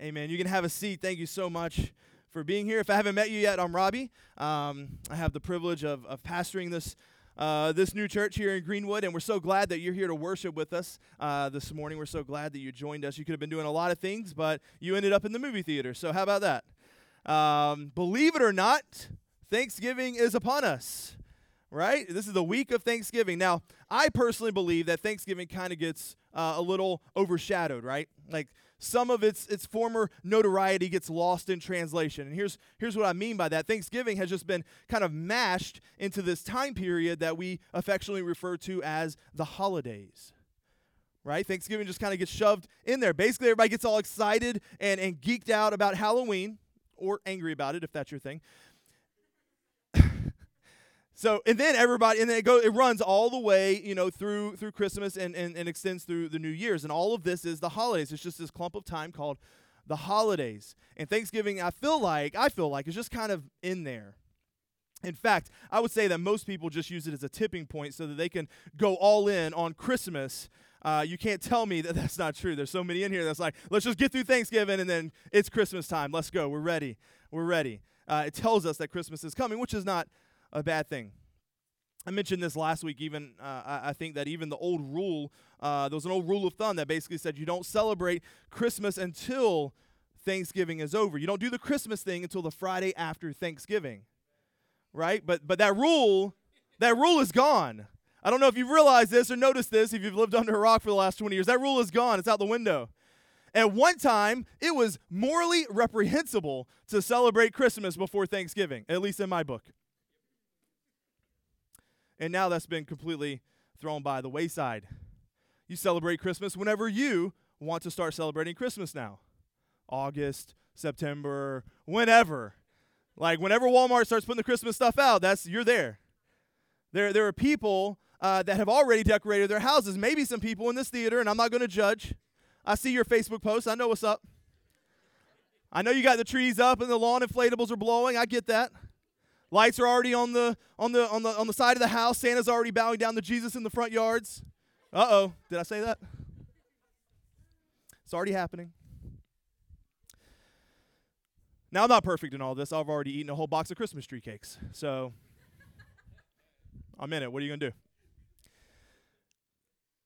Amen. You can have a seat. Thank you so much for being here. If I haven't met you yet, I'm Robbie. Um, I have the privilege of, of pastoring this. Uh, this new church here in Greenwood, and we're so glad that you're here to worship with us uh, this morning. We're so glad that you joined us. You could have been doing a lot of things, but you ended up in the movie theater. So, how about that? Um, believe it or not, Thanksgiving is upon us, right? This is the week of Thanksgiving. Now, I personally believe that Thanksgiving kind of gets uh, a little overshadowed, right? Like, some of its its former notoriety gets lost in translation. And here's here's what I mean by that. Thanksgiving has just been kind of mashed into this time period that we affectionately refer to as the holidays. Right? Thanksgiving just kind of gets shoved in there. Basically, everybody gets all excited and, and geeked out about Halloween, or angry about it if that's your thing. So and then everybody and then it goes it runs all the way, you know, through through Christmas and, and, and extends through the New Year's. And all of this is the holidays. It's just this clump of time called the holidays. And Thanksgiving, I feel like, I feel like is just kind of in there. In fact, I would say that most people just use it as a tipping point so that they can go all in on Christmas. Uh, you can't tell me that that's not true. There's so many in here that's like, let's just get through Thanksgiving and then it's Christmas time. Let's go. We're ready. We're ready. Uh, it tells us that Christmas is coming, which is not a bad thing. I mentioned this last week. Even uh, I, think that even the old rule, uh, there was an old rule of thumb that basically said you don't celebrate Christmas until Thanksgiving is over. You don't do the Christmas thing until the Friday after Thanksgiving, right? But but that rule, that rule is gone. I don't know if you've realized this or noticed this if you've lived under a rock for the last 20 years. That rule is gone. It's out the window. At one time, it was morally reprehensible to celebrate Christmas before Thanksgiving, at least in my book. And now that's been completely thrown by the wayside. You celebrate Christmas whenever you want to start celebrating Christmas now. August, September, whenever. Like whenever Walmart starts putting the Christmas stuff out, that's you're there. There, there are people uh, that have already decorated their houses. Maybe some people in this theater, and I'm not going to judge. I see your Facebook posts. I know what's up. I know you got the trees up and the lawn inflatables are blowing. I get that. Lights are already on the on the on the on the side of the house. Santa's already bowing down to Jesus in the front yards. Uh-oh. Did I say that? It's already happening. Now I'm not perfect in all this. I've already eaten a whole box of Christmas tree cakes. So I'm in it. What are you going to do?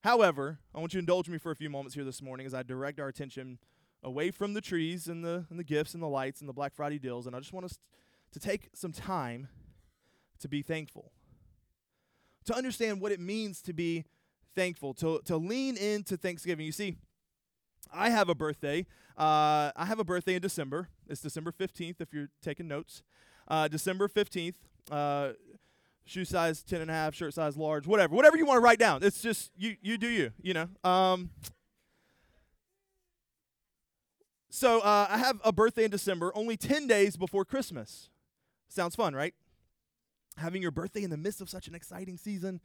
However, I want you to indulge me for a few moments here this morning as I direct our attention away from the trees and the and the gifts and the lights and the Black Friday deals and I just want us to take some time to be thankful, to understand what it means to be thankful, to, to lean into Thanksgiving. You see, I have a birthday. Uh, I have a birthday in December. It's December 15th, if you're taking notes. Uh, December 15th. Uh, shoe size 10 and a half, shirt size large, whatever. Whatever you want to write down. It's just, you, you do you, you know. Um, so uh, I have a birthday in December, only 10 days before Christmas. Sounds fun, right? Having your birthday in the midst of such an exciting season.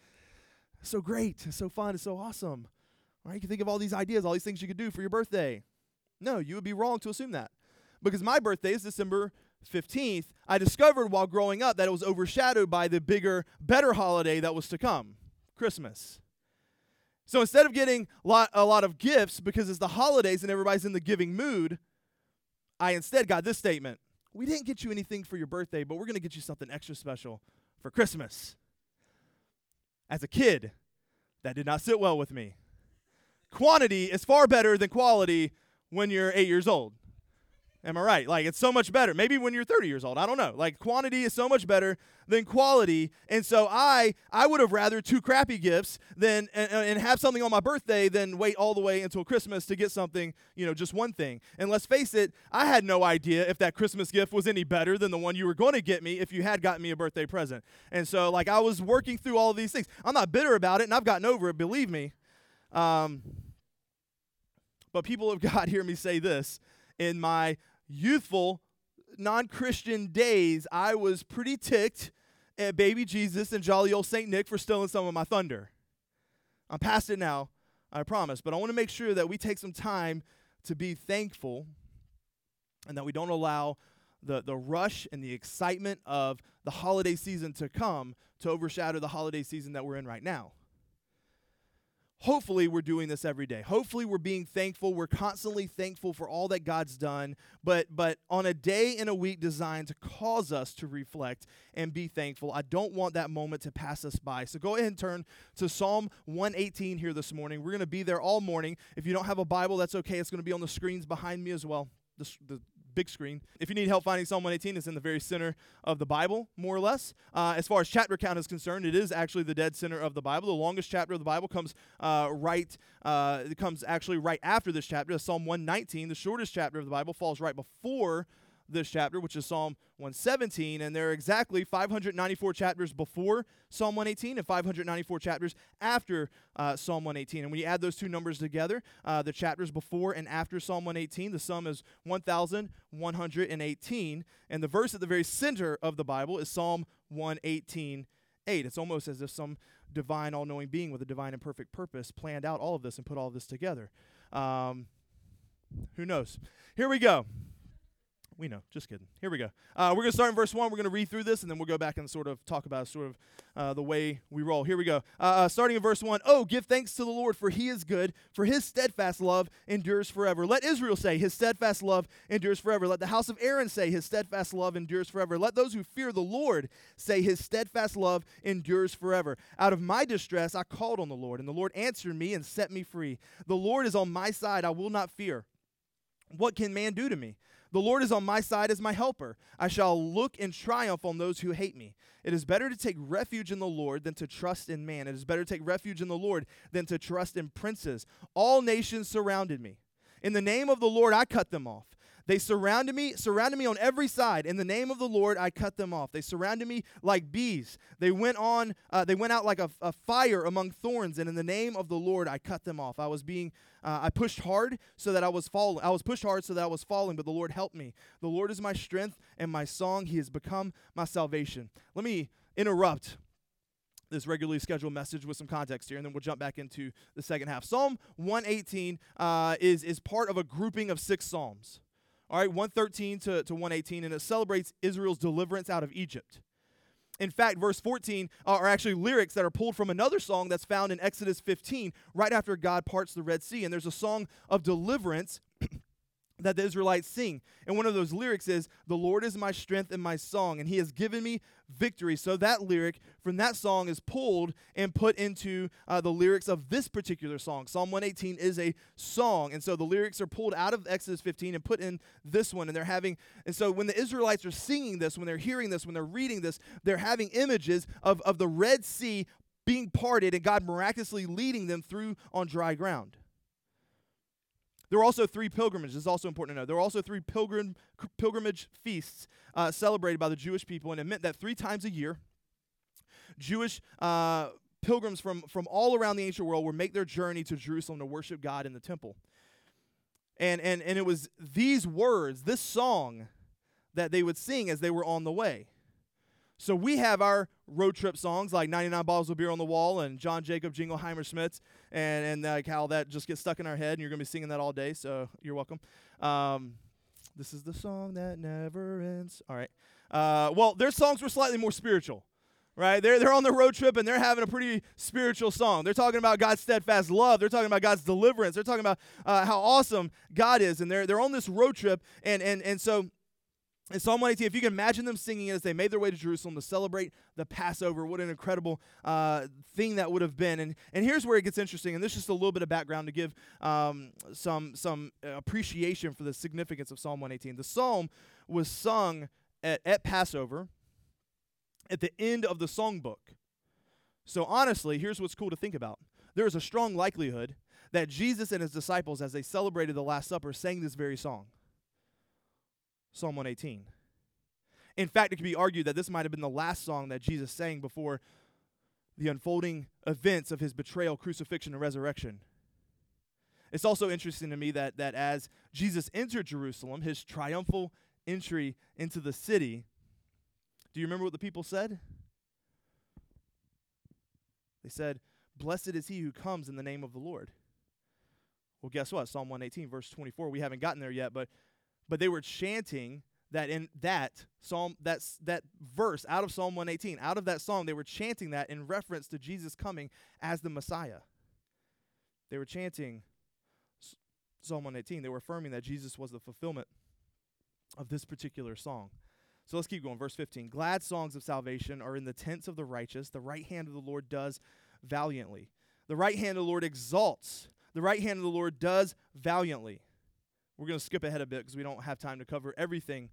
So great. So fun. So awesome. Right, you can think of all these ideas, all these things you could do for your birthday. No, you would be wrong to assume that. Because my birthday is December 15th. I discovered while growing up that it was overshadowed by the bigger, better holiday that was to come Christmas. So instead of getting lot, a lot of gifts because it's the holidays and everybody's in the giving mood, I instead got this statement we didn't get you anything for your birthday, but we're going to get you something extra special for Christmas. As a kid, that did not sit well with me. Quantity is far better than quality when you're eight years old. Am I right? Like it's so much better. Maybe when you're 30 years old, I don't know. Like quantity is so much better than quality, and so I I would have rather two crappy gifts than and, and have something on my birthday than wait all the way until Christmas to get something, you know, just one thing. And let's face it, I had no idea if that Christmas gift was any better than the one you were going to get me if you had gotten me a birthday present. And so like I was working through all of these things. I'm not bitter about it, and I've gotten over it. Believe me. Um, but people of God hear me say this in my youthful, non Christian days, I was pretty ticked at baby Jesus and jolly old St. Nick for stealing some of my thunder. I'm past it now, I promise, but I want to make sure that we take some time to be thankful and that we don't allow the, the rush and the excitement of the holiday season to come to overshadow the holiday season that we're in right now. Hopefully we're doing this every day. Hopefully we're being thankful. We're constantly thankful for all that god's done but but on a day in a week designed to cause us to reflect and be thankful i don't want that moment to pass us by. So go ahead and turn to psalm 118 here this morning. We're going to be there all morning. If you don't have a bible that's okay. It's going to be on the screens behind me as well. The, the big screen. If you need help finding Psalm 118, it's in the very center of the Bible, more or less. Uh, as far as chapter count is concerned, it is actually the dead center of the Bible. The longest chapter of the Bible comes uh, right. Uh, it comes actually right after this chapter, Psalm 119. The shortest chapter of the Bible falls right before this chapter, which is Psalm 117, and there are exactly 594 chapters before Psalm 118 and 594 chapters after uh, Psalm 118. And when you add those two numbers together, uh, the chapters before and after Psalm 118, the sum is 1,118. And the verse at the very center of the Bible is Psalm 118. 8. It's almost as if some divine, all knowing being with a divine and perfect purpose planned out all of this and put all of this together. Um, who knows? Here we go. We know. Just kidding. Here we go. Uh, we're going to start in verse 1. We're going to read through this, and then we'll go back and sort of talk about sort of uh, the way we roll. Here we go. Uh, uh, starting in verse 1. Oh, give thanks to the Lord, for he is good, for his steadfast love endures forever. Let Israel say, his steadfast love endures forever. Let the house of Aaron say, his steadfast love endures forever. Let those who fear the Lord say, his steadfast love endures forever. Out of my distress, I called on the Lord, and the Lord answered me and set me free. The Lord is on my side. I will not fear. What can man do to me? The Lord is on my side as my helper. I shall look in triumph on those who hate me. It is better to take refuge in the Lord than to trust in man. It is better to take refuge in the Lord than to trust in princes. All nations surrounded me. In the name of the Lord, I cut them off. They surrounded me, surrounded me on every side. In the name of the Lord, I cut them off. They surrounded me like bees. They went on, uh, they went out like a, a, fire among thorns. And in the name of the Lord, I cut them off. I was being, uh, I pushed hard so that I was falling. I was pushed hard so that I was falling, but the Lord helped me. The Lord is my strength and my song. He has become my salvation. Let me interrupt this regularly scheduled message with some context here, and then we'll jump back into the second half. Psalm 118 uh, is, is part of a grouping of six psalms all right, 113 to, to 118, and it celebrates Israel's deliverance out of Egypt. In fact, verse 14 uh, are actually lyrics that are pulled from another song that's found in Exodus 15, right after God parts the Red Sea. And there's a song of deliverance that the Israelites sing. And one of those lyrics is, The Lord is my strength and my song, and he has given me victory. So that lyric from that song is pulled and put into uh, the lyrics of this particular song. Psalm 118 is a song. And so the lyrics are pulled out of Exodus 15 and put in this one. And they're having, and so when the Israelites are singing this, when they're hearing this, when they're reading this, they're having images of, of the Red Sea being parted and God miraculously leading them through on dry ground. There were also three pilgrimages. It's also important to know. There were also three pilgrim pilgrimage feasts uh, celebrated by the Jewish people, and it meant that three times a year, Jewish uh, pilgrims from from all around the ancient world would make their journey to Jerusalem to worship God in the temple. And and and it was these words, this song, that they would sing as they were on the way. So we have our road trip songs like 99 Bottles of Beer on the Wall and John Jacob Jingleheimer Schmitz and, and like how that just gets stuck in our head and you're going to be singing that all day. So you're welcome. Um, this is the song that never ends. All right. Uh, well, their songs were slightly more spiritual, right? They're, they're on the road trip and they're having a pretty spiritual song. They're talking about God's steadfast love. They're talking about God's deliverance. They're talking about uh, how awesome God is. And they're, they're on this road trip. And, and, and so in Psalm 118, if you can imagine them singing it as they made their way to Jerusalem to celebrate the Passover, what an incredible uh, thing that would have been. And, and here's where it gets interesting, and this is just a little bit of background to give um, some, some appreciation for the significance of Psalm 118. The psalm was sung at, at Passover at the end of the songbook. So honestly, here's what's cool to think about. There is a strong likelihood that Jesus and his disciples, as they celebrated the Last Supper, sang this very song. Psalm 118. In fact, it could be argued that this might have been the last song that Jesus sang before the unfolding events of his betrayal, crucifixion, and resurrection. It's also interesting to me that, that as Jesus entered Jerusalem, his triumphal entry into the city, do you remember what the people said? They said, Blessed is he who comes in the name of the Lord. Well, guess what? Psalm 118, verse 24. We haven't gotten there yet, but but they were chanting that in that psalm that's that verse out of psalm 118 out of that song they were chanting that in reference to jesus coming as the messiah They were chanting Psalm 118. They were affirming that Jesus was the fulfillment of this particular song. So let's keep going. Verse 15. Glad songs of salvation are in the tents of the righteous. The right hand of the Lord does valiantly. The right hand of the Lord exalts. The right hand of the Lord does valiantly. We're going to skip ahead a bit because we don't have time to cover everything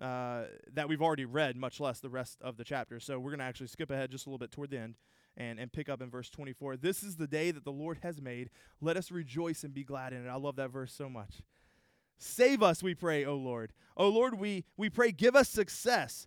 uh, that we've already read, much less the rest of the chapter. So we're going to actually skip ahead just a little bit toward the end and, and pick up in verse 24. This is the day that the Lord has made. Let us rejoice and be glad in it. I love that verse so much. Save us, we pray, O Lord. O Lord, we, we pray, give us success.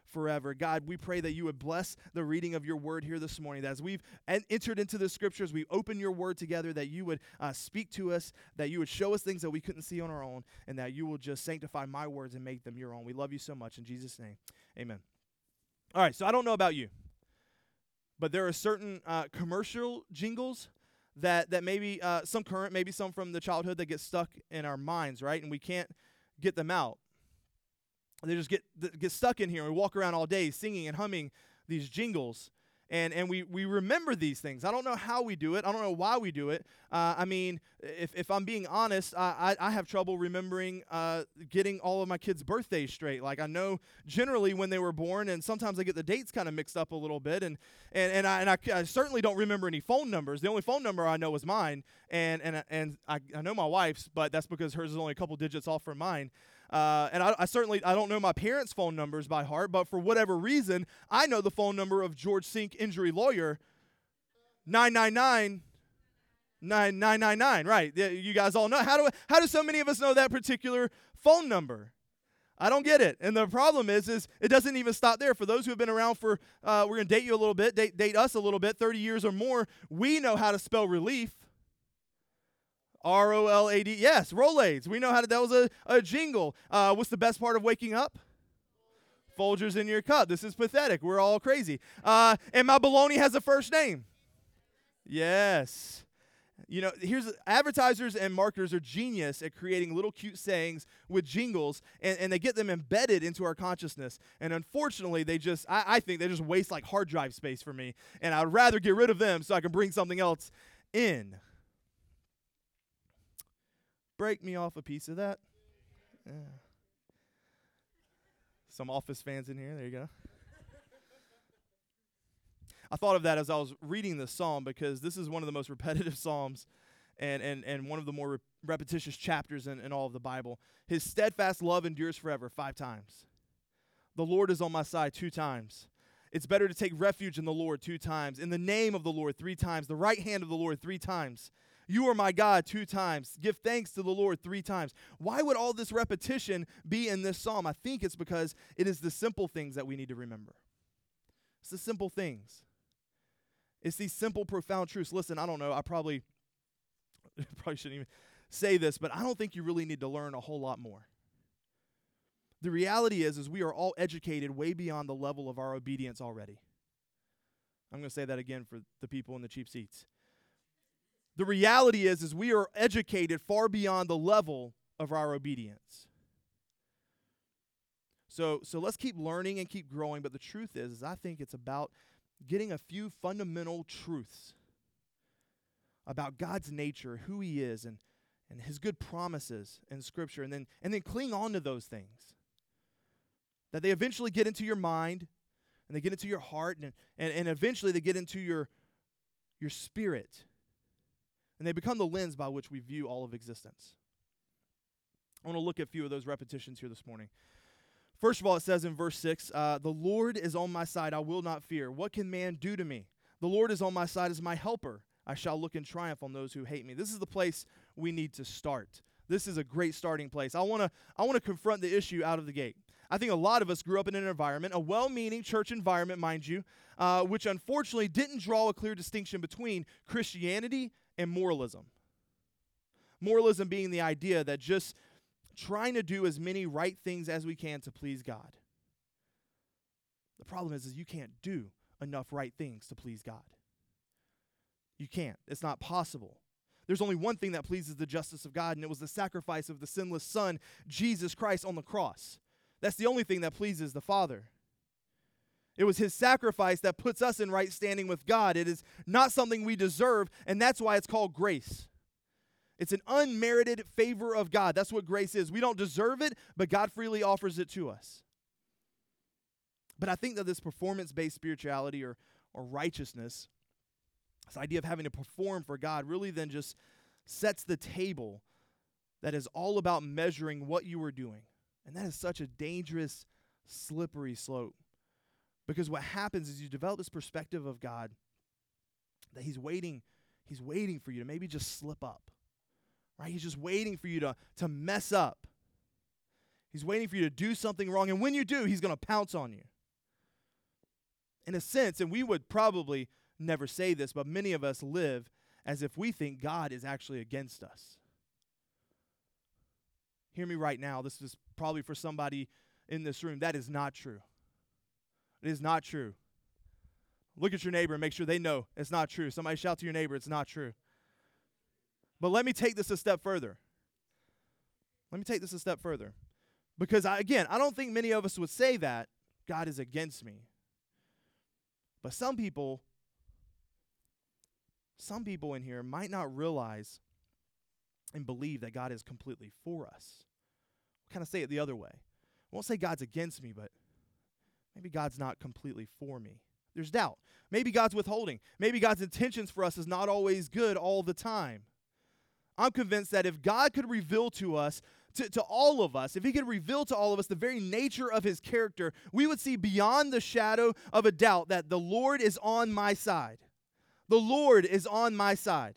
forever. God, we pray that you would bless the reading of your word here this morning. That as we've entered into the scriptures, we open your word together, that you would uh, speak to us, that you would show us things that we couldn't see on our own, and that you will just sanctify my words and make them your own. We love you so much. In Jesus' name, amen. All right, so I don't know about you, but there are certain uh, commercial jingles that that maybe uh, some current, maybe some from the childhood that get stuck in our minds, right? And we can't get them out they just get get stuck in here and we walk around all day singing and humming these jingles and and we we remember these things. I don't know how we do it. I don't know why we do it. Uh, I mean, if if I'm being honest, I I, I have trouble remembering uh, getting all of my kids' birthdays straight. Like I know generally when they were born, and sometimes I get the dates kind of mixed up a little bit. And and and I and I, I, certainly don't remember any phone numbers. The only phone number I know is mine, and and and I, I know my wife's, but that's because hers is only a couple digits off from mine. Uh, and I, I, certainly I don't know my parents' phone numbers by heart, but for whatever reason, I know the phone number of George Sink injury lawyer, 999 9999. Right. You guys all know. How do, how do so many of us know that particular phone number? I don't get it. And the problem is, is it doesn't even stop there. For those who have been around for, uh, we're to date you a little bit, date, date us a little bit, 30 years or more, we know how to spell relief. R O L A D. Yes, Rolaids. We know how to, that was a, a jingle. Uh, what's the best part of waking up? Folgers in your cup. This is pathetic. We're all crazy. Uh, and my baloney has a first name. Yes. You know, here's advertisers and marketers are genius at creating little cute sayings with jingles, and, and they get them embedded into our consciousness. And unfortunately, they just, I, I think they just waste like hard drive space for me. And I'd rather get rid of them so I can bring something else in break me off a piece of that? Yeah. Some Office fans in here. There you go. I thought of that as I was reading this psalm because this is one of the most repetitive psalms and, and, and one of the more re- repetitious chapters in, in all of the Bible. His steadfast love endures forever, five times. The Lord is on my side, two times. It's better to take refuge in the Lord, two times. In the name of the Lord, three times. The right hand of the Lord, three times. You are my God two times. Give thanks to the Lord three times. Why would all this repetition be in this psalm? I think it's because it is the simple things that we need to remember. It's the simple things. It's these simple, profound truths. Listen, I don't know. I probably probably shouldn't even say this, but I don't think you really need to learn a whole lot more. The reality is, is we are all educated way beyond the level of our obedience already. I'm going to say that again for the people in the cheap seats. The reality is is we are educated far beyond the level of our obedience. So so let's keep learning and keep growing, but the truth is, is I think it's about getting a few fundamental truths about God's nature, who he is and and his good promises in scripture and then and then cling on to those things. That they eventually get into your mind and they get into your heart and, and, and eventually they get into your your spirit and they become the lens by which we view all of existence. I want to look at a few of those repetitions here this morning. First of all, it says in verse 6 uh, The Lord is on my side, I will not fear. What can man do to me? The Lord is on my side as my helper. I shall look in triumph on those who hate me. This is the place we need to start. This is a great starting place. I want to I want to confront the issue out of the gate. I think a lot of us grew up in an environment, a well meaning church environment, mind you, uh, which unfortunately didn't draw a clear distinction between Christianity and moralism. Moralism being the idea that just trying to do as many right things as we can to please God. The problem is, is you can't do enough right things to please God. You can't. It's not possible. There's only one thing that pleases the justice of God, and it was the sacrifice of the sinless Son, Jesus Christ, on the cross. That's the only thing that pleases the Father. It was his sacrifice that puts us in right standing with God. It is not something we deserve, and that's why it's called grace. It's an unmerited favor of God. That's what grace is. We don't deserve it, but God freely offers it to us. But I think that this performance based spirituality or, or righteousness, this idea of having to perform for God, really then just sets the table that is all about measuring what you are doing. And that is such a dangerous, slippery slope. Because what happens is you develop this perspective of God that He's waiting, He's waiting for you to maybe just slip up. Right? He's just waiting for you to, to mess up. He's waiting for you to do something wrong. And when you do, He's going to pounce on you. In a sense, and we would probably never say this, but many of us live as if we think God is actually against us. Hear me right now. This is probably for somebody in this room. That is not true. It is not true. Look at your neighbor and make sure they know it's not true. Somebody shout to your neighbor, it's not true. But let me take this a step further. Let me take this a step further. Because, I, again, I don't think many of us would say that God is against me. But some people, some people in here might not realize and believe that God is completely for us. I'll kind of say it the other way. I won't say God's against me, but maybe God's not completely for me. There's doubt. Maybe God's withholding. Maybe God's intentions for us is not always good all the time. I'm convinced that if God could reveal to us, to, to all of us, if He could reveal to all of us the very nature of His character, we would see beyond the shadow of a doubt that the Lord is on my side. The Lord is on my side.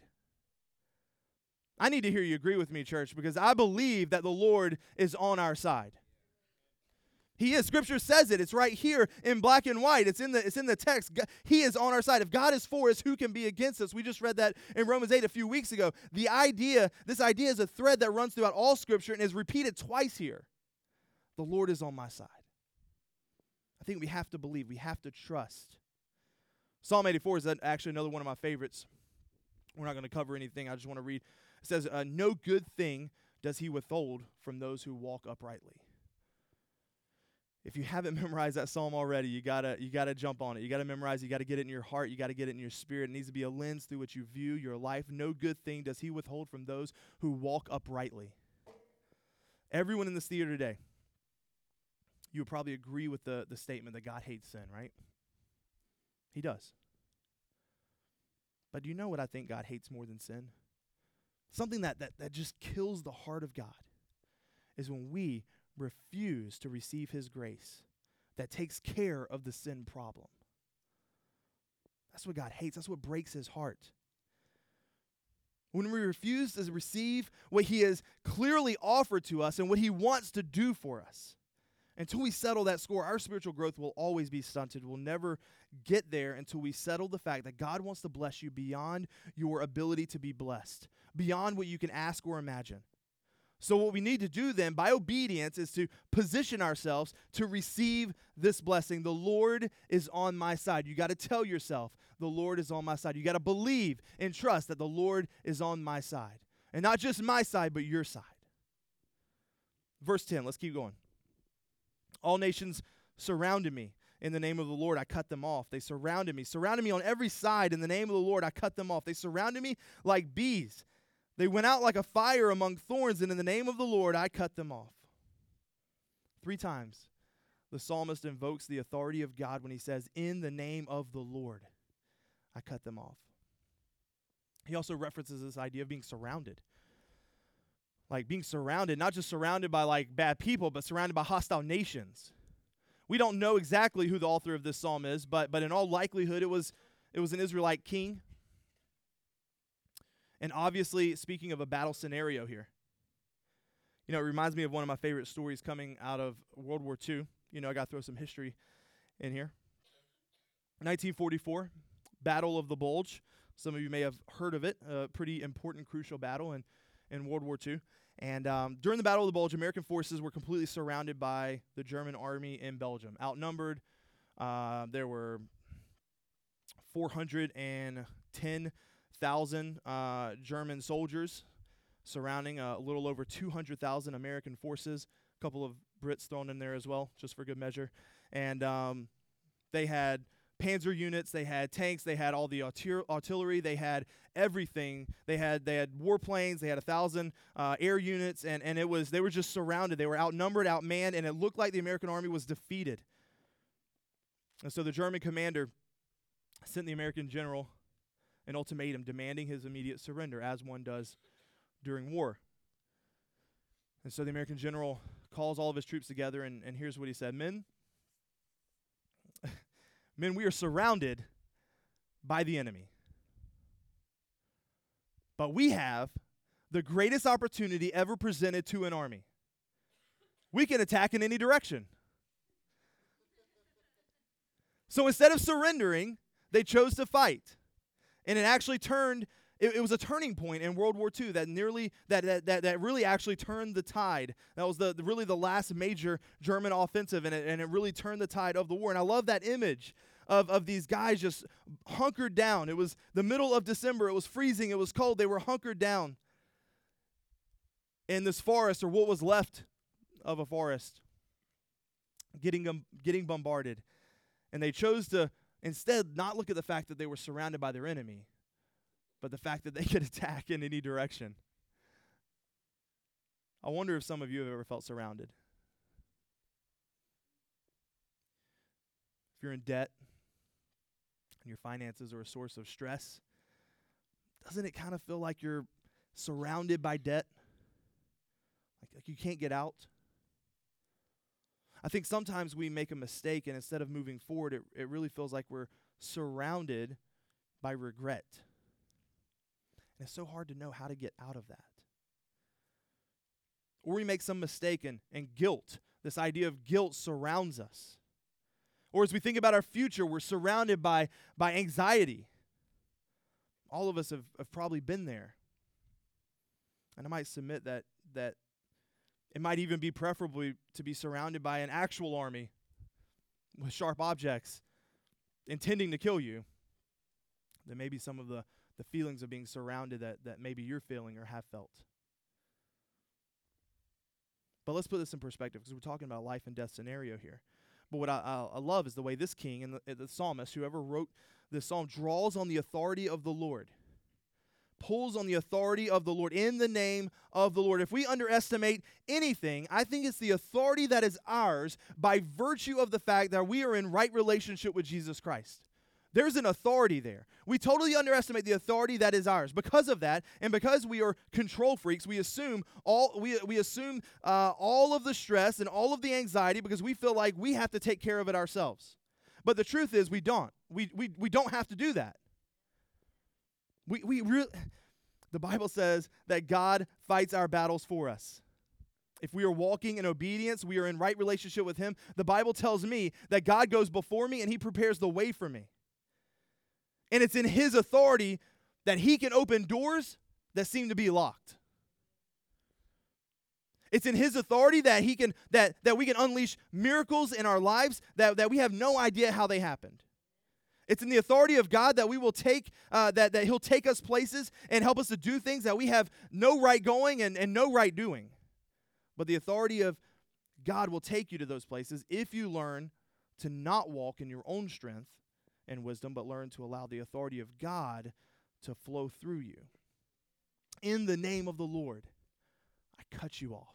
I need to hear you agree with me, church, because I believe that the Lord is on our side. He is. Scripture says it. It's right here in black and white. It's in the it's in the text. He is on our side. If God is for us, who can be against us? We just read that in Romans 8 a few weeks ago. The idea, this idea is a thread that runs throughout all scripture and is repeated twice here. The Lord is on my side. I think we have to believe, we have to trust. Psalm 84 is actually another one of my favorites. We're not going to cover anything. I just want to read. It says, uh, No good thing does he withhold from those who walk uprightly if you haven't memorized that psalm already, you gotta you gotta jump on it. You gotta memorize. It. You gotta get it in your heart. You gotta get it in your spirit. It needs to be a lens through which you view your life. No good thing does He withhold from those who walk uprightly. Everyone in this theater today, you would probably agree with the the statement that God hates sin, right? He does. But do you know what I think God hates more than sin? Something that that that just kills the heart of God is when we refuse to receive his grace that takes care of the sin problem. That's what God hates. That's what breaks his heart. When we refuse to receive what he has clearly offered to us and what he wants to do for us. Until we settle that score, our spiritual growth will always be stunted. We'll never get there until we settle the fact that God wants to bless you beyond your ability to be blessed, beyond what you can ask or imagine. So, what we need to do then, by obedience, is to position ourselves to receive this blessing. The Lord is on my side. You got to tell yourself, the Lord is on my side. You got to believe and trust that the Lord is on my side. And not just my side, but your side. Verse 10, let's keep going. All nations surrounded me. In the name of the Lord, I cut them off. They surrounded me, surrounded me on every side. In the name of the Lord, I cut them off. They surrounded me like bees. They went out like a fire among thorns, and in the name of the Lord I cut them off. Three times the psalmist invokes the authority of God when he says, In the name of the Lord I cut them off. He also references this idea of being surrounded. Like being surrounded, not just surrounded by like bad people, but surrounded by hostile nations. We don't know exactly who the author of this psalm is, but but in all likelihood it was it was an Israelite king and obviously, speaking of a battle scenario here, you know, it reminds me of one of my favorite stories coming out of World War II. You know, I got to throw some history in here. 1944, Battle of the Bulge. Some of you may have heard of it. A pretty important, crucial battle in, in World War II. And um, during the Battle of the Bulge, American forces were completely surrounded by the German army in Belgium. Outnumbered, uh, there were 410,000 uh, German soldiers surrounding a little over 200,000 American forces. A couple of Brits thrown in there as well, just for good measure. And um, they had panzer units, they had tanks, they had all the artillery, they had everything. They had they had warplanes, they had a thousand uh, air units, and and it was they were just surrounded. They were outnumbered, outmanned, and it looked like the American army was defeated. And so the German commander sent the American general an ultimatum demanding his immediate surrender, as one does during war. And so the American general calls all of his troops together, and, and here's what he said Men, men, we are surrounded by the enemy. But we have the greatest opportunity ever presented to an army. We can attack in any direction. So instead of surrendering, they chose to fight. And it actually turned, it, it, was a turning point in World War II that nearly, that, that, that, that really actually turned the tide. That was the, really the last major German offensive, and it, and it really turned the tide of the war. And I love that image of, of these guys just hunkered down. It was the middle of December. It was freezing. It was cold. They were hunkered down in this forest, or what was left of a forest, getting, um, getting bombarded. And they chose to instead not look at the fact that they were surrounded by their enemy, but the fact that they could attack in any direction. I wonder if some of you have ever felt surrounded. If you're in debt and your finances are a source of stress, doesn't it kind of feel like you're surrounded by debt? Like, like you can't get out? I think sometimes we make a mistake, and instead of moving forward, it, it really feels like we're surrounded by regret. And it's so hard to know how to get out of that. Or we make some mistake, and, and guilt, this idea of guilt surrounds us. Or as we think about our future, we're surrounded by, by anxiety. All of us have, have probably been there. And I might submit that, that it might even be preferable to be surrounded by an actual army with sharp objects intending to kill you than maybe some of the, the feelings of being surrounded that, that maybe you're feeling or have felt. But let's put this in perspective because we're talking about a life and death scenario here. But what I, I, I love is the way this king and the, the psalmist, whoever wrote this psalm, draws on the authority of the Lord pulls on the authority of the Lord in the name of the Lord. If we underestimate anything, I think it's the authority that is ours by virtue of the fact that we are in right relationship with Jesus Christ. There's an authority there. We totally underestimate the authority that is ours. Because of that, and because we are control freaks, we assume all we, we assume uh, all of the stress and all of the anxiety because we feel like we have to take care of it ourselves. But the truth is, we don't. We, we, we don't have to do that. We, we really, the Bible says that God fights our battles for us. If we are walking in obedience, we are in right relationship with Him. The Bible tells me that God goes before me and He prepares the way for me. And it's in His authority that He can open doors that seem to be locked. It's in his authority that he can that that we can unleash miracles in our lives that, that we have no idea how they happened. It's in the authority of God that we will take, uh, that, that He'll take us places and help us to do things that we have no right going and, and no right doing. But the authority of God will take you to those places if you learn to not walk in your own strength and wisdom, but learn to allow the authority of God to flow through you. In the name of the Lord, I cut you off.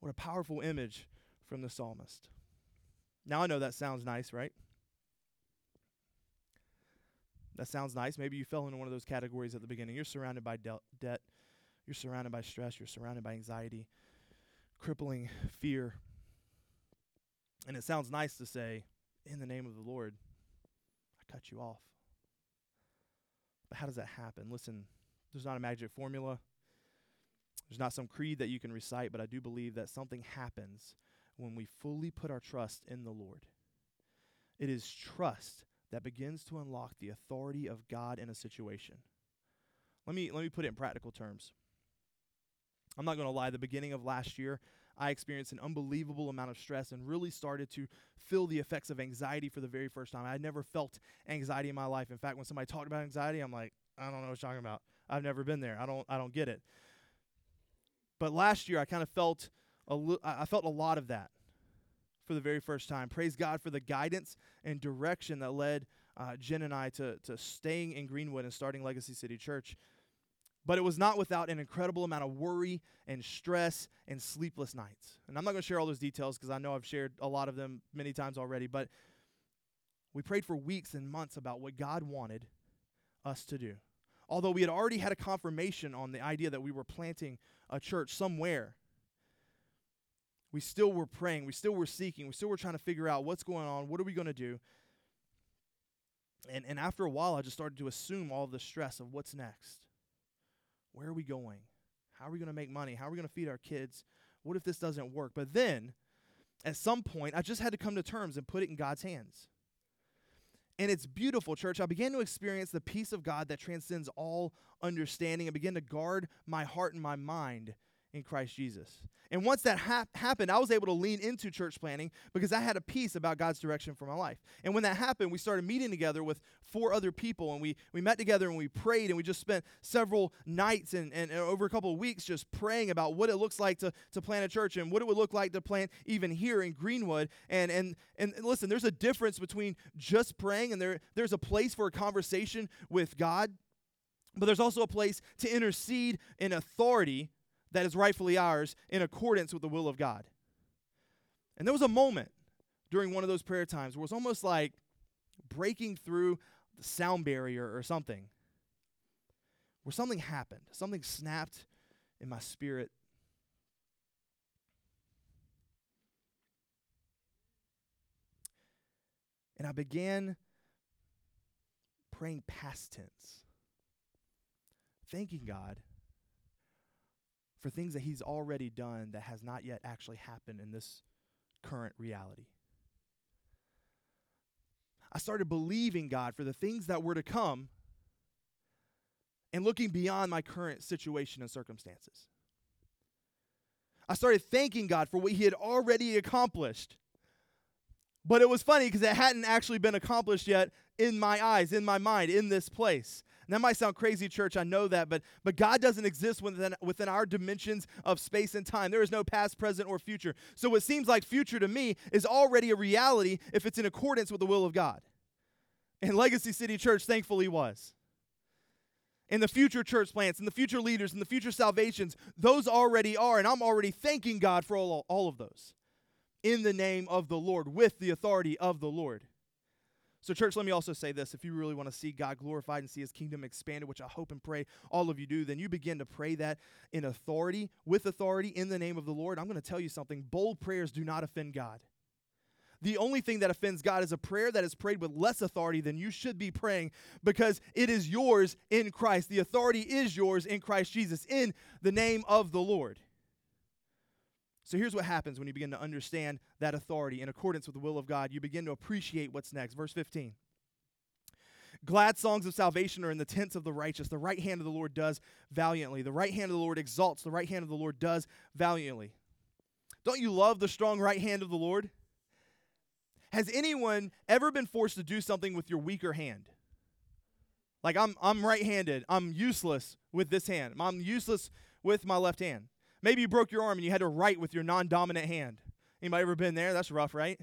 What a powerful image from the psalmist. Now I know that sounds nice, right? That sounds nice. Maybe you fell into one of those categories at the beginning. You're surrounded by de- debt, you're surrounded by stress, you're surrounded by anxiety, crippling fear. And it sounds nice to say, in the name of the Lord, I cut you off. But how does that happen? Listen, there's not a magic formula. There's not some creed that you can recite, but I do believe that something happens when we fully put our trust in the Lord. It is trust that begins to unlock the authority of God in a situation. Let me let me put it in practical terms. I'm not going to lie, the beginning of last year, I experienced an unbelievable amount of stress and really started to feel the effects of anxiety for the very first time. I had never felt anxiety in my life. In fact, when somebody talked about anxiety, I'm like, I don't know what you're talking about. I've never been there. I don't I don't get it. But last year I kind of felt a li- I felt a lot of that for the very first time. Praise God for the guidance and direction that led uh, Jen and I to, to staying in Greenwood and starting Legacy City Church. But it was not without an incredible amount of worry and stress and sleepless nights. And I'm not going to share all those details because I know I've shared a lot of them many times already. But we prayed for weeks and months about what God wanted us to do. Although we had already had a confirmation on the idea that we were planting a church somewhere, we still were praying. We still were seeking. We still were trying to figure out what's going on. What are we going to do? And, and after a while, I just started to assume all the stress of what's next. Where are we going? How are we going to make money? How are we going to feed our kids? What if this doesn't work? But then, at some point, I just had to come to terms and put it in God's hands. And it's beautiful, church. I began to experience the peace of God that transcends all understanding and began to guard my heart and my mind in Christ Jesus. And once that happened, I was able to lean into church planting because I had a peace about God's direction for my life. And when that happened, we started meeting together with four other people, and we, we met together and we prayed, and we just spent several nights and, and, and over a couple of weeks just praying about what it looks like to, to plant a church and what it would look like to plant even here in Greenwood. And, and, and listen, there's a difference between just praying and there, there's a place for a conversation with God, but there's also a place to intercede in authority that is rightfully ours in accordance with the will of God. And there was a moment during one of those prayer times where it was almost like breaking through the sound barrier or something, where something happened, something snapped in my spirit. And I began praying past tense, thanking God for things that he's already done that has not yet actually happened in this current reality. I started believing God for the things that were to come and looking beyond my current situation and circumstances. I started thanking God for what He had already accomplished. But it was funny because it hadn't actually been accomplished yet in my eyes, in my mind, in this place. That might sound crazy, church. I know that, but but God doesn't exist within within our dimensions of space and time. There is no past, present, or future. So what seems like future to me is already a reality if it's in accordance with the will of God. And Legacy City Church, thankfully, was. And the future church plants and the future leaders and the future salvations, those already are. And I'm already thanking God for all, all of those in the name of the Lord, with the authority of the Lord. So, church, let me also say this. If you really want to see God glorified and see his kingdom expanded, which I hope and pray all of you do, then you begin to pray that in authority, with authority, in the name of the Lord. I'm going to tell you something bold prayers do not offend God. The only thing that offends God is a prayer that is prayed with less authority than you should be praying because it is yours in Christ. The authority is yours in Christ Jesus, in the name of the Lord. So here's what happens when you begin to understand that authority in accordance with the will of God. You begin to appreciate what's next. Verse 15. Glad songs of salvation are in the tents of the righteous. The right hand of the Lord does valiantly. The right hand of the Lord exalts. The right hand of the Lord does valiantly. Don't you love the strong right hand of the Lord? Has anyone ever been forced to do something with your weaker hand? Like I'm I'm right-handed. I'm useless with this hand. I'm useless with my left hand. Maybe you broke your arm and you had to write with your non-dominant hand. Anybody ever been there? That's rough, right?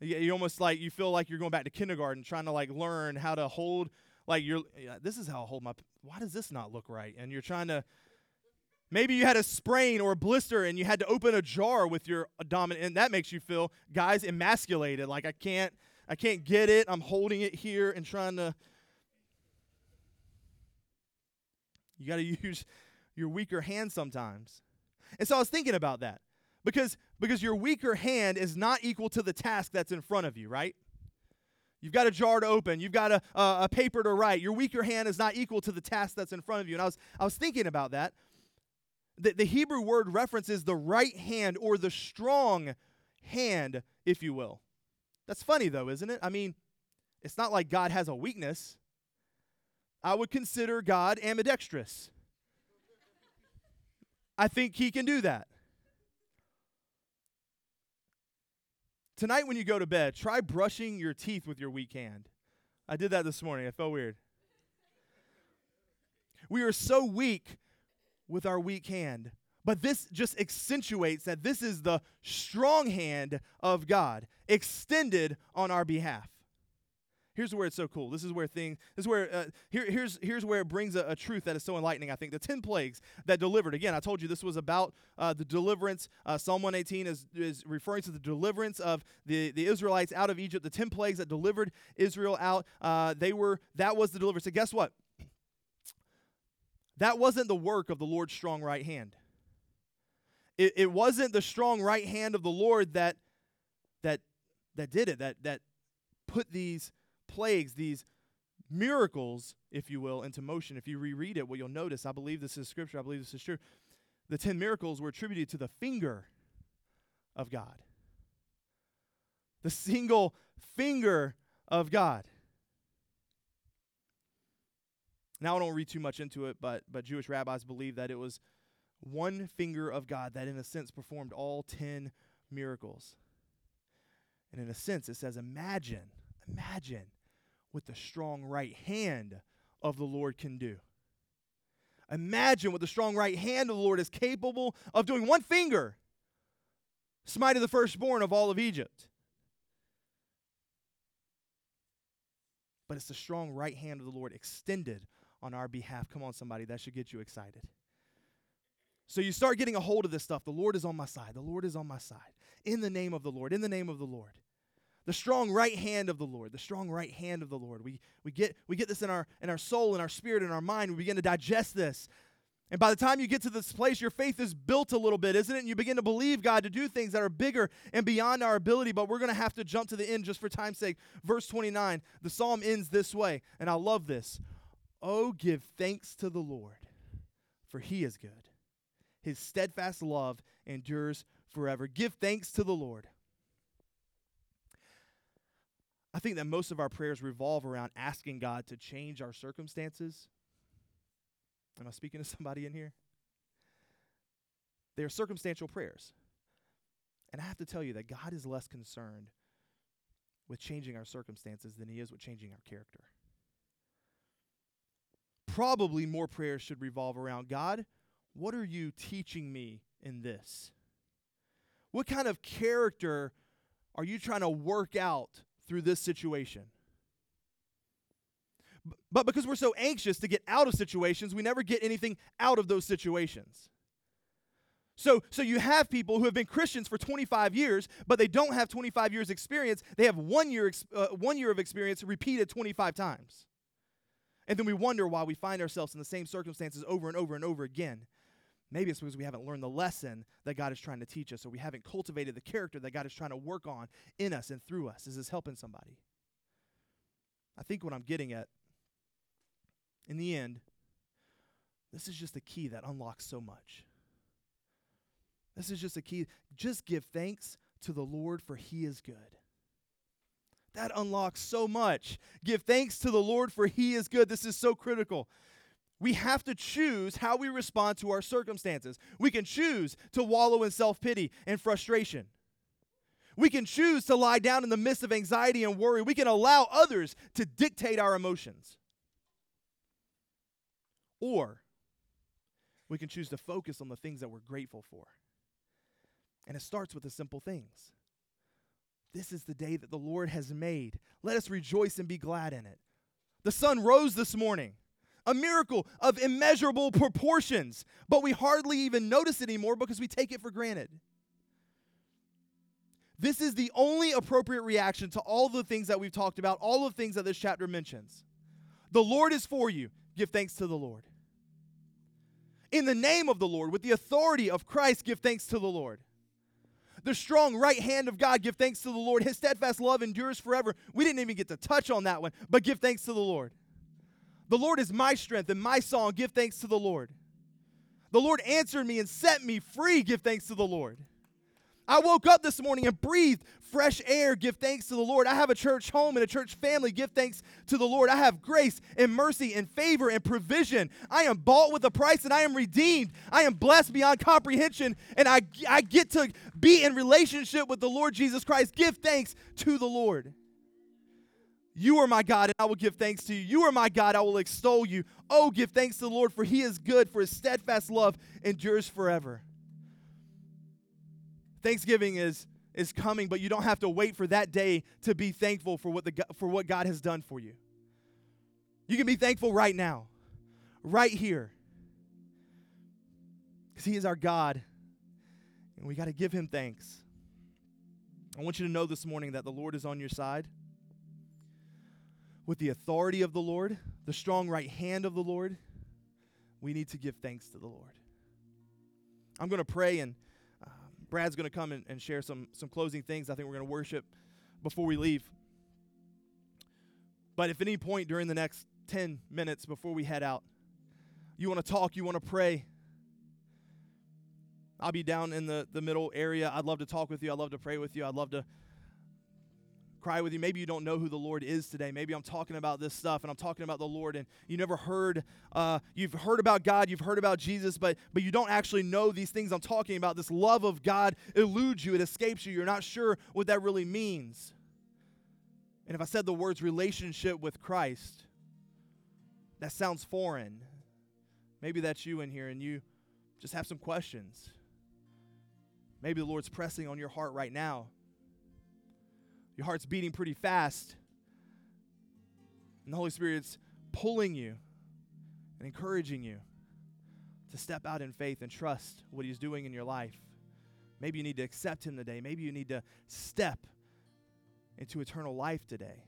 You, almost like you feel like you're going back to kindergarten trying to like learn how to hold like you're yeah, this is how I hold my why does this not look right? And you're trying to maybe you had a sprain or a blister and you had to open a jar with your uh, dominant and that makes you feel guys emasculated like I can't I can't get it. I'm holding it here and trying to You got to use your weaker hand sometimes. And so I was thinking about that because, because your weaker hand is not equal to the task that's in front of you, right? You've got a jar to open. You've got a, a paper to write. Your weaker hand is not equal to the task that's in front of you. And I was, I was thinking about that. The, the Hebrew word references the right hand or the strong hand, if you will. That's funny, though, isn't it? I mean, it's not like God has a weakness. I would consider God ambidextrous. I think he can do that. Tonight, when you go to bed, try brushing your teeth with your weak hand. I did that this morning. I felt weird. We are so weak with our weak hand. But this just accentuates that this is the strong hand of God extended on our behalf. Here's where it's so cool. This is where things. This is where uh, here, here's here's where it brings a, a, truth that is so enlightening. I think the ten plagues that delivered. Again, I told you this was about uh, the deliverance. Uh, Psalm 118 is is referring to the deliverance of the the Israelites out of Egypt. The ten plagues that delivered Israel out. Uh, they were that was the deliverance. So guess what? That wasn't the work of the Lord's strong right hand. It, it wasn't the strong right hand of the Lord that that that did it. That that put these plagues, these miracles, if you will, into motion. If you reread it, what you'll notice, I believe this is scripture, I believe this is true. The 10 miracles were attributed to the finger of God. The single finger of God. Now I don't read too much into it, but but Jewish rabbis believe that it was one finger of God that in a sense performed all 10 miracles. And in a sense it says imagine, imagine what the strong right hand of the Lord can do. Imagine what the strong right hand of the Lord is capable of doing. One finger smited the firstborn of all of Egypt. But it's the strong right hand of the Lord extended on our behalf. Come on, somebody, that should get you excited. So you start getting a hold of this stuff. The Lord is on my side. The Lord is on my side. In the name of the Lord. In the name of the Lord the strong right hand of the Lord, the strong right hand of the Lord. We, we, get, we get this in our, in our soul, in our spirit, in our mind. We begin to digest this. And by the time you get to this place, your faith is built a little bit, isn't it? And you begin to believe God to do things that are bigger and beyond our ability. But we're going to have to jump to the end just for time's sake. Verse 29, the psalm ends this way. And I love this. Oh, give thanks to the Lord, for he is good. His steadfast love endures forever. Give thanks to the Lord. I think that most of our prayers revolve around asking God to change our circumstances. Am I speaking to somebody in here? They are circumstantial prayers. And I have to tell you that God is less concerned with changing our circumstances than he is with changing our character. Probably more prayers should revolve around God, what are you teaching me in this? What kind of character are you trying to work out through this situation. But because we're so anxious to get out of situations, we never get anything out of those situations. So, so you have people who have been Christians for 25 years, but they don't have 25 years experience. They have one year, uh, one year of experience repeated 25 times. And then we wonder why we find ourselves in the same circumstances over and over and over again. Maybe it's because we haven't learned the lesson that God is trying to teach us, or we haven't cultivated the character that God is trying to work on in us and through us. Is this helping somebody? I think what I'm getting at, in the end, this is just a key that unlocks so much. This is just a key. Just give thanks to the Lord, for he is good. That unlocks so much. Give thanks to the Lord, for he is good. This is so critical we have to choose how we respond to our circumstances. We can choose to wallow in self pity and frustration. We can choose to lie down in the midst of anxiety and worry. We can allow others to dictate our emotions. Or we can choose to focus on the things that we're grateful for. And it starts with the simple things. This is the day that the Lord has made. Let us rejoice and be glad in it. The sun rose this morning a miracle of immeasurable proportions, but we hardly even notice it anymore because we take it for granted. This is the only appropriate reaction to all the things that we've talked about, all the things that this chapter mentions. The Lord is for you. Give thanks to the Lord. In the name of the Lord, with the authority of Christ, give thanks to the Lord. The strong right hand of God, give thanks to the Lord. His steadfast love endures forever. We didn't even get to touch on that one, but give thanks to the Lord. The Lord is my strength and my song. Give thanks to the Lord. The Lord answered me and set me free. Give thanks to the Lord. I woke up this morning and breathed fresh air. Give thanks to the Lord. I have a church home and a church family. Give thanks to the Lord. I have grace and mercy and favor and provision. I am bought with a price and I am redeemed. I am blessed beyond comprehension and I, I get to be in relationship with the Lord Jesus Christ. Give thanks to the Lord. You are my God, and I will give thanks to you. You are my God, I will extol you. Oh, give thanks to the Lord, for he is good, for his steadfast love endures forever. Thanksgiving is, is coming, but you don't have to wait for that day to be thankful for what, the, for what God has done for you. You can be thankful right now, right here. Because he is our God, and we got to give him thanks. I want you to know this morning that the Lord is on your side with the authority of the Lord, the strong right hand of the Lord, we need to give thanks to the Lord. I'm going to pray, and uh, Brad's going to come and, and share some, some closing things. I think we're going to worship before we leave. But if any point during the next 10 minutes before we head out, you want to talk, you want to pray, I'll be down in the, the middle area. I'd love to talk with you. I'd love to pray with you. I'd love to cry with you. Maybe you don't know who the Lord is today. Maybe I'm talking about this stuff and I'm talking about the Lord and you never heard, uh, you've heard about God, you've heard about Jesus, but, but you don't actually know these things I'm talking about. This love of God eludes you, it escapes you. You're not sure what that really means. And if I said the words relationship with Christ, that sounds foreign. Maybe that's you in here and you just have some questions. Maybe the Lord's pressing on your heart right now your heart's beating pretty fast. And the Holy Spirit's pulling you and encouraging you to step out in faith and trust what He's doing in your life. Maybe you need to accept Him today. Maybe you need to step into eternal life today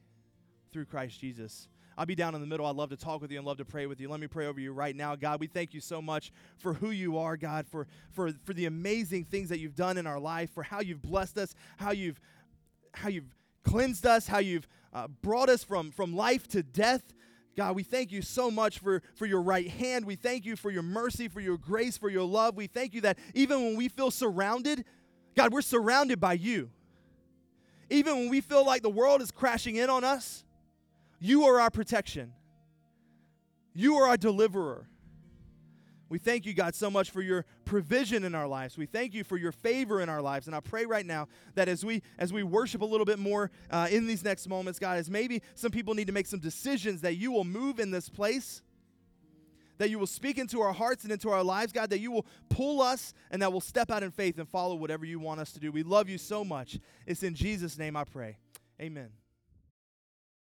through Christ Jesus. I'll be down in the middle. I'd love to talk with you and love to pray with you. Let me pray over you right now. God, we thank you so much for who you are, God, for, for, for the amazing things that you've done in our life, for how you've blessed us, how you've how you've cleansed us, how you've uh, brought us from, from life to death. God, we thank you so much for, for your right hand. We thank you for your mercy, for your grace, for your love. We thank you that even when we feel surrounded, God, we're surrounded by you. Even when we feel like the world is crashing in on us, you are our protection. You are our deliverer. We thank you, God, so much for your provision in our lives. We thank you for your favor in our lives. And I pray right now that as we as we worship a little bit more uh, in these next moments, God, as maybe some people need to make some decisions, that you will move in this place, that you will speak into our hearts and into our lives, God, that you will pull us and that we'll step out in faith and follow whatever you want us to do. We love you so much. It's in Jesus' name I pray. Amen.